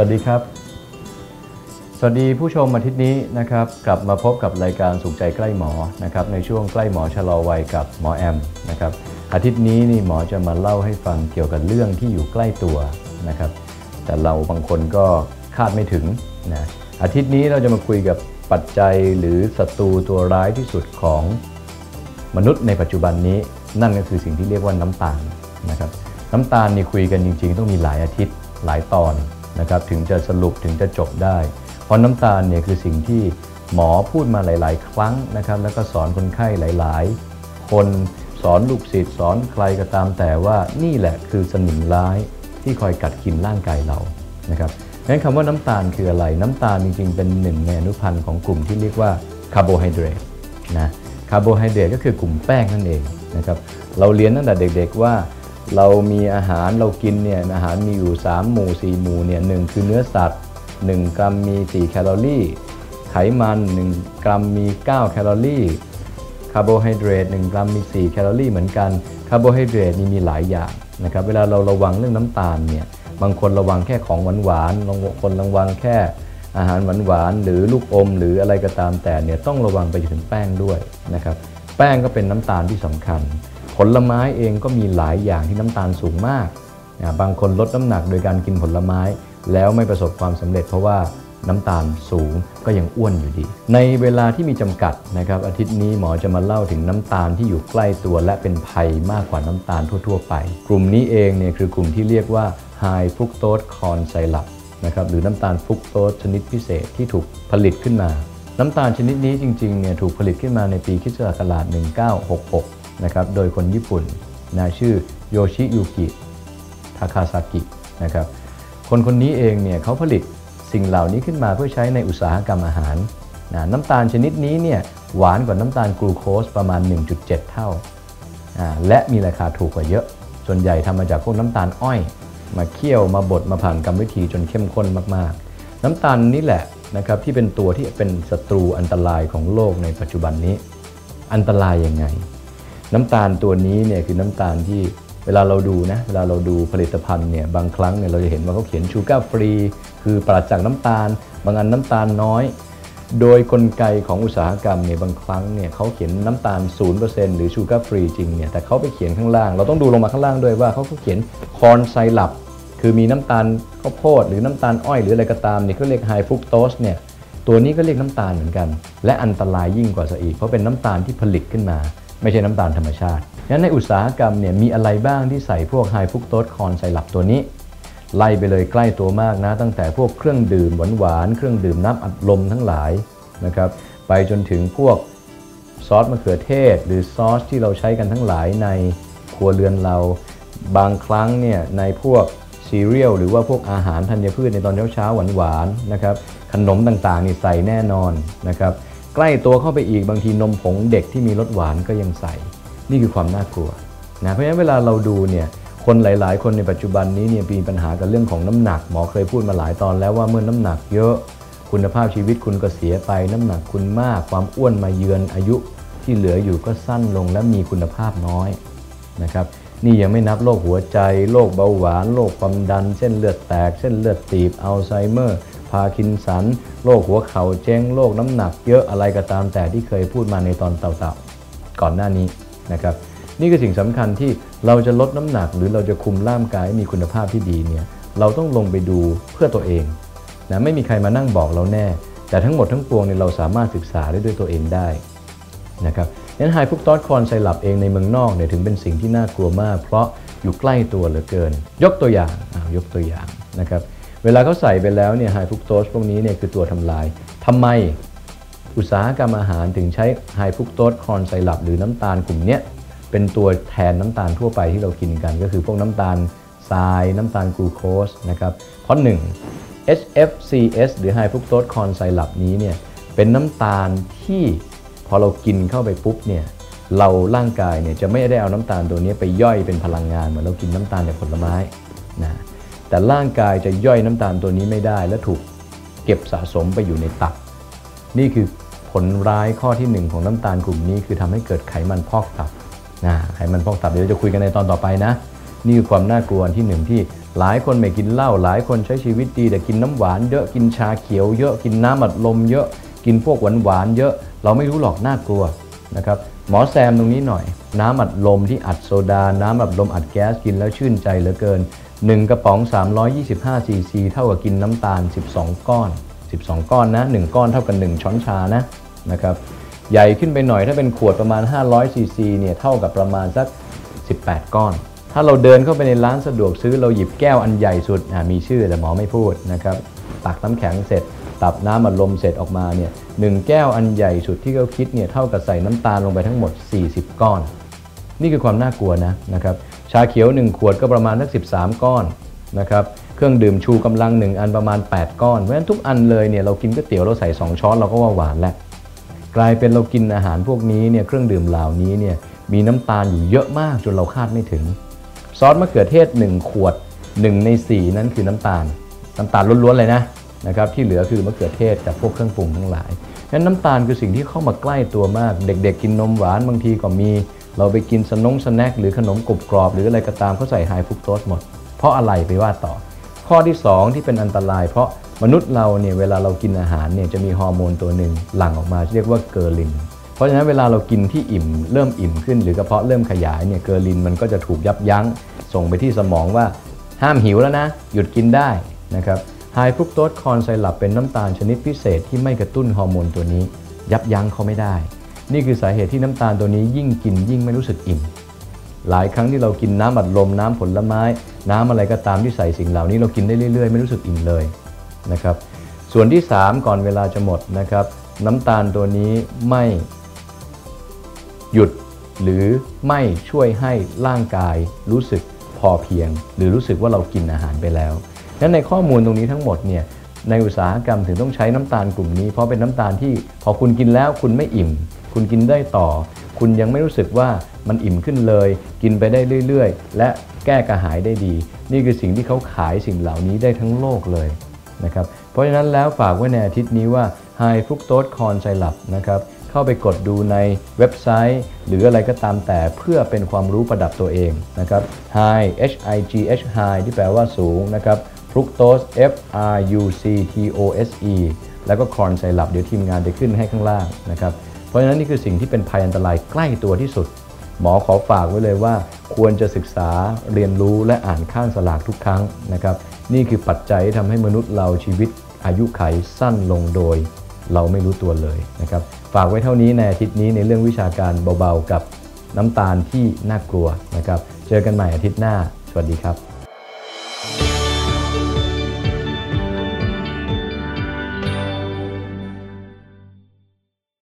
วัสดีครับ สวัสดีผู้ชมอาทิตย์นี้นะครับกลับมาพบกับรายการสุขใจใกล้หมอนะครับในช่วงใกล้หมอชะลอวัยกับหมอแอมนะครับอาทิตย์นี้นี่หมอจะมาเล่าให้ฟังเกี่ยวกับเรื่องที่อยู่ใกล้ตัวนะครับแต่เราบางคนก็คาดไม่ถึงนะอาทิตย์นี้เราจะมาคุยกับปัจจัยหรือศัตรูตัวร้ายที่สุดของมนุษย์ในปัจจุบันนี้นั่นก็คือสิ่งที่เรียกว่าน้ำตาลนะครับน้ำตาลนี่คุยกันจริง ๆ ต้องมีหลายอาทิตย์หลายตอน นะครับถึงจะสรุปถึงจะจบได้ เพราะน้ำตาลเนี่ยคือสิ่งที่หมอพูดมาหลาย ๆ ครั้งนะครับแล้วก็สอนคนไข้หลาย ๆ คนสอนลูกศิษย์สอนใครก็ตามแต่ว่านี่แหละคือสนิมร้ายที่คอยกัดกินร่างกายเรานะครับงั้นคำว่าน้ำตาลคืออะไร น้ำตาลจริง ๆ เป็นหนึ่งในอนุพันธ์ของกลุ่มที่เรียกว่าคาร์โบไฮเดรตนะคาร์โบไฮเดรตก็คือกลุ่มแป้งนั่นเองนะครับเราเรียนตั้งแต่เด็ก ๆ ว่า เรามีอาหารเรากินเนี่ยอาหารมีอยู่ 3 หมู่ 4 หมู่เนี่ยหคือเนื้อสัตว์ 1 กรัมมี 4 แคลอรี่ ไขมัน 1 กรัมมี 9 แคลอรี่คาร์โบไฮเดรต1กรัมมี 4 แคลอรี่เหมือนกันคาร์โบไฮเดรตนี่มีหลายอย่างนะครับเวลาเราระวังเรื่องน้ำตาลเนี่ยบางคนระวังแค่ของหวานหวานบางคนระวังแค่อาหารหวานหวานหรือลูกอม หรืออะไรก็ตามแต่เนี่ยต้องระวังไปถึงแป้งด้วยนะครับแป้งก็เป็นน้ำตาลที่สำคัญ ผลไม้เองก็มีหลายอย่างที่น้ำตาลสูงมากนะบางคนลดน้ำหนักโดยการกินผลไม้ แล้วไม่ประสบความสำเร็จเพราะว่าน้ำตาลสูงก็ยังอ้วนอยู่ดี ในเวลาที่มีจำกัดนะครับอาทิตย์นี้หมอจะมาเล่าถึงน้ำตาลที่อยู่ใกล้ตัวและเป็นภัยมากกว่าน้ำตาลทั่ว ๆ ไป กลุ่มนี้เองเนี่ยคือกลุ่มที่เรียกว่า High Fructose Corn Syrup นะครับหรือน้ำตาลฟรุกโตสชนิดพิเศษที่ถูกผลิตขึ้นมา น้ำตาลชนิดนี้จริงๆเนี่ยถูกผลิตขึ้นมาในปีคิศักราช1966 นะครับโดยคนญี่ปุ่นนะชื่อโยชิยุกิทาคาซากินะครับคนคนนี้เองเนี่ยเขาผลิตสิ่งเหล่านี้ขึ้นมาเพื่อใช้ในอุตสาหกรรมอาหารนะน้ำตาลชนิดนี้เนี่ยหวานกว่าน้ำตาลกลูโคสประมาณ 1.7 เท่า และมีราคาถูกกว่าเยอะ ส่วนใหญ่ทำมาจากพวกน้ำตาลอ้อย มาเคี่ยวมาบดมาผ่านกรรมวิธีจนเข้มข้นมากๆ น้ำตาลนี่แหละนะครับที่เป็นตัวที่เป็นศัตรูอันตรายของโลกในปัจจุบันนี้ อันตรายยังไง น้ำตาลตัวนี้เนี่ยคือน้ำตาลที่เวลาเราดูนะเวลาเราดูผลิตภัณฑ์เนี่ยบางครั้งเนี่ยเราจะเห็นว่าเขาเขียนชูการ์ฟรี คือปราศจากน้ำตาล บางอันน้ำตาลน้อย โดยกลไกของอุตสาหกรรมเนี่ยบางครั้งเนี่ยเขาเขียนน้ำตาล 0%หรือ sugar free จริงเนี่ยแต่เขาไปเขียนข้างล่าง เราต้องดูลงมาข้างล่างด้วยว่าเขาเขียน corn syrup คือมีน้ำตาลข้าวโพดหรือน้ำตาลอ้อยหรืออะไรก็ตามเนี่ยเขาเรียก high fructose เนี่ยตัวนี้ก็เรียกน้ำตาลเหมือนกัน และอันตรายยิ่งกว่าซะอีก เพราะเป็นน้ำตาลที่ผลิตขึ้นมา ไม่ใช่น้ำตาลธรรมชาติงั้นในอุตสาหกรรมเนี่ยมีอะไรบ้างที่ใส่พวก high fructose corn syrup ตัวนี้ ไล่ไปเลยใกล้ตัวมากนะ ตั้งแต่พวกเครื่องดื่มหวานๆเครื่องดื่มน้ำอัดลมทั้งหลายนะครับไปจนถึงพวกซอสมะเขือเทศ หรือซอสที่เราใช้กันทั้งหลายในครัวเรือนเรา บางครั้งเนี่ยในพวกซีเรียลหรือว่าพวกอาหารธัญพืชในตอนเช้าๆหวานๆนะครับขนมต่างๆนี่ใส่แน่นอนนะครับ ใกล้ตัวเข้าไปอีกบางทีนมผงเด็กที่มีรสหวานก็ยังใส่ นี่คือความน่ากลัวนะเพราะฉะนั้นเวลาเราดูเนี่ยคนหลาย ๆ คนในปัจจุบันนี้เนี่ยมีปัญหากับเรื่องของน้ำหนักหมอเคยพูดมาหลายตอนแล้วว่าเมื่อน้ำหนักเยอะคุณภาพชีวิตคุณก็เสียไป น้ำหนักคุณมาก ความอ้วนมาเยือนอายุที่เหลืออยู่ก็สั้นลงและมีคุณภาพน้อยนะครับนี่ยังไม่นับโรคหัวใจโรคเบาหวานโรคความดัน เส้นเลือดแตก เส้นเลือดตีบอัลไซเมอร์ พาร์กินสัน โรคหัวเข่าเจ๊งโรคน้ำหนักเยอะอะไรก็ตามแต่ที่เคยพูดมาในตอนเก่าๆ ก่อนหน้านี้นะครับ นี่คือสิ่งสำคัญที่เราจะลดน้ำหนัก หรือเราจะคุมร่างกายให้มีคุณภาพที่ดีเนี่ยเราต้องลงไปดูเพื่อตัวเองนะไม่มีใครมานั่งบอกเราแน่ แต่ทั้งหมดทั้งปวงเนี่ยเราสามารถศึกษาได้ด้วยตัวเองได้นะครับนั้น high fructose corn syrup เองในเมืองนอกเนี่ยถึงเป็นสิ่งที่น่ากลัวมาก เพราะอยู่ใกล้ตัวเหลือเกิน ยกตัวอย่างยกตัวอย่างนะครับ เวลาเขาใส่ไปแล้วเนี่ย high fructose พวกนี้เนี่ยคือตัวทำลายทำไมอุตสาหกรรมอาหารถึงใช้ high fructose corn syrup หรือน้ำตาลกลุ่มนี้เป็นตัวแทนน้ำตาลทั่วไปที่เรากินกัน ก็คือพวกน้ำตาลทรายน้ำตาลกลูโคสนะครับเพราะ 1 HFCS หรือ High Fructose Corn Syrup นี้เนี่ยเป็นน้ำตาลที่พอเรากินเข้าไปปุ๊บเนี่ยเราร่างกายเนี่ยจะไม่ได้เอาน้ำตาลตัวนี้ไปย่อยเป็นพลังงานเหมือนเรากินน้ำตาลจากผลไม้นะ แต่ร่างกายจะย่อยน้ำตาลตัวนี้ไม่ได้ และถูกเก็บสะสมไปอยู่ในตับ นี่คือผลร้ายข้อที่1ของน้ำตาลกลุ่มนี้ คือทำให้เกิดไขมันพอกตับนะไขมันพอกตับเดี๋ยวจะคุยกันในตอนต่อไปนะ นี่คือความน่ากลัวที่หนึ่งที่หลายคนไม่กินเหล้าหลายคนใช้ชีวิตดีแต่กินน้ำหวานเยอะกินชาเขียวเยอะกินน้ำอัดลมเยอะกินพวกหวานหวานๆเยอะ เราไม่รู้หรอกน่ากลัวนะครับหมอแซมตรงนี้หน่อย น้ำอัดลมที่อัดโซดา น้ำอัดลมอัดแก๊สกินแล้วชื่นใจเหลือเกิน 1 กระป๋อง 325 ซีซี เท่ากับกินน้ำตาล 12 ก้อน 12 ก้อนนะ 1 ก้อนเท่ากับ 1 ช้อนชานะนะครับ ใหญ่ขึ้นไปหน่อยถ้าเป็นขวดประมาณ 500 ซีซีเนี่ยเท่ากับประมาณสัก 18 ก้อน ถ้าเราเดินเข้าไปในร้านสะดวกซื้อเราหยิบแก้วอันใหญ่สุดอะมีชื่อแต่หมอไม่พูดนะครับตักน้ำแข็งเสร็จ ตับน้ำอัดลมเสร็จออกมาเนี่ยหนึ่งแก้วอันใหญ่สุดที่เขาคิดเนี่ยเท่ากับใส่น้ำตาลลงไปทั้งหมด 40 ก้อน นี่คือความน่ากลัวนะนะครับ ชาเขียว 1 ขวดก็ประมาณสัก13 ก้อนนะครับเครื่องดื่มชูกำลัง 1 อันประมาณ 8 ก้อน เพราะฉะนั้นทุกอันเลยเนี่ยเรากินก๋วยเตี๋ยวเราใส่ 2 ช้อนเราก็ว่าหวานแล้วกลายเป็นเรากินอาหารพวกนี้เนี่ยเครื่องดื่มเหล่านี้เนี่ยมีน้ำตาลอยู่เยอะมากจนเราคาดไม่ถึง ซอสมะเขือเทศ 1 ขวด 1 ใน 4 นั้นคือน้ำตาล น้ำตาลล้วนๆเลยนะนะครับที่เหลือคือมะเขือเทศกับพวกเครื่องปรุงทั้งหลายฉะนั้นน้ำตาลคือสิ่งที่เข้ามาใกล้ตัวมาก เด็ก ๆ กินนมหวานบางทีก็มี เราไปกินสนงสแน็คหรือขนมกรบกรอบ หรืออะไรก็ตามเขาใส่ไฮฟุกโตสหมด เพราะอะไรไปว่าต่อ ข้อที่ 2 ที่เป็นอันตราย เพราะมนุษย์เราเนี่ยเวลาเรากินอาหารเนี่ยจะมีฮอร์โมนตัวหนึ่งหลั่งออกมาเรียกว่า ghrelin เพราะฉะนั้นเวลาเรากินที่อิ่มเริ่มอิ่มขึ้น หรือกระเพาะเริ่มขยายเนี่ย ghrelin มันก็จะถูกยับยั้ง ส่งไปที่สมองว่าห้ามหิวแล้วนะ หยุดกินได้นะครับ high fructose corn syrup เป็นน้ำตาลชนิดพิเศษที่ไม่กระตุ้นฮอร์โมนตัวนี้ ยับยั้งเขาไม่ได้ นี่คือสาเหตุที่น้ำตาลตัวนี้ยิ่งกินยิ่งไม่รู้สึกอิ่ม หลายครั้งที่เรากินน้ำอัดลมน้ำผลไม้ น้ำอะไรก็ตามที่ใส่สิ่งเหล่านี้เรากินได้เรื่อยๆ ไม่รู้สึกอิ่มเลยนะครับส่วนที่ 3 ก่อนเวลาจะหมดนะครับ น้ำตาลตัวนี้ไม่หยุดหรือไม่ช่วยให้ร่างกายรู้สึกพอเพียง หรือรู้สึกว่าเรากินอาหารไปแล้วนั้นในข้อมูลตรงนี้ทั้งหมดเนี่ยในอุตสาหกรรมถึงต้องใช้น้ำตาลกลุ่มนี้ เพราะเป็นน้ำตาลที่พอคุณกินแล้วคุณไม่อิ่ม คุณกินได้ต่อ คุณยังไม่รู้สึกว่ามันอิ่มขึ้นเลย กินไปได้เรื่อยๆ และแก้กระหายได้ดี นี่คือสิ่งที่เขาขายสิ่งเหล่านี้ได้ทั้งโลกเลยนะครับเพราะฉะนั้นแล้วฝากไว้ในอาทิตย์นี้ว่า High Fructose Corn Syrup นะครับเข้าไปกดดูในเว็บไซต์ หรืออะไรก็ตามแต่เพื่อเป็นความรู้ประดับตัวเองนะครับ High H I G H High ที่แปลว่าสูงนะครับ Fructose F R U C T O S E แล้วก็ Corn Syrup เดี๋ยวทีมงานจะขึ้นให้ข้างล่างนะครับ ราะฉะนั้นนี่คือสิ่งที่เป็นภัยอันตรายใกล้ตัวที่สุด หมอขอฝากไว้เลยว่า ควรจะศึกษาเรียนรู้และอ่านข้างสลากทุกครั้งนะครับนี่คือปัจจัยที่ทำให้มนุษย์เราชีวิตอายุไขสั้นลงโดย เราไม่รู้ตัวเลยนะครับฝากไว้เท่านี้ในอาทิตย์นี้ในเรื่องวิชาการเบาๆกับน้ำตาลที่น่ากลัวนะครับ เจอกันใหม่อาทิตย์หน้า สวัสดีครับ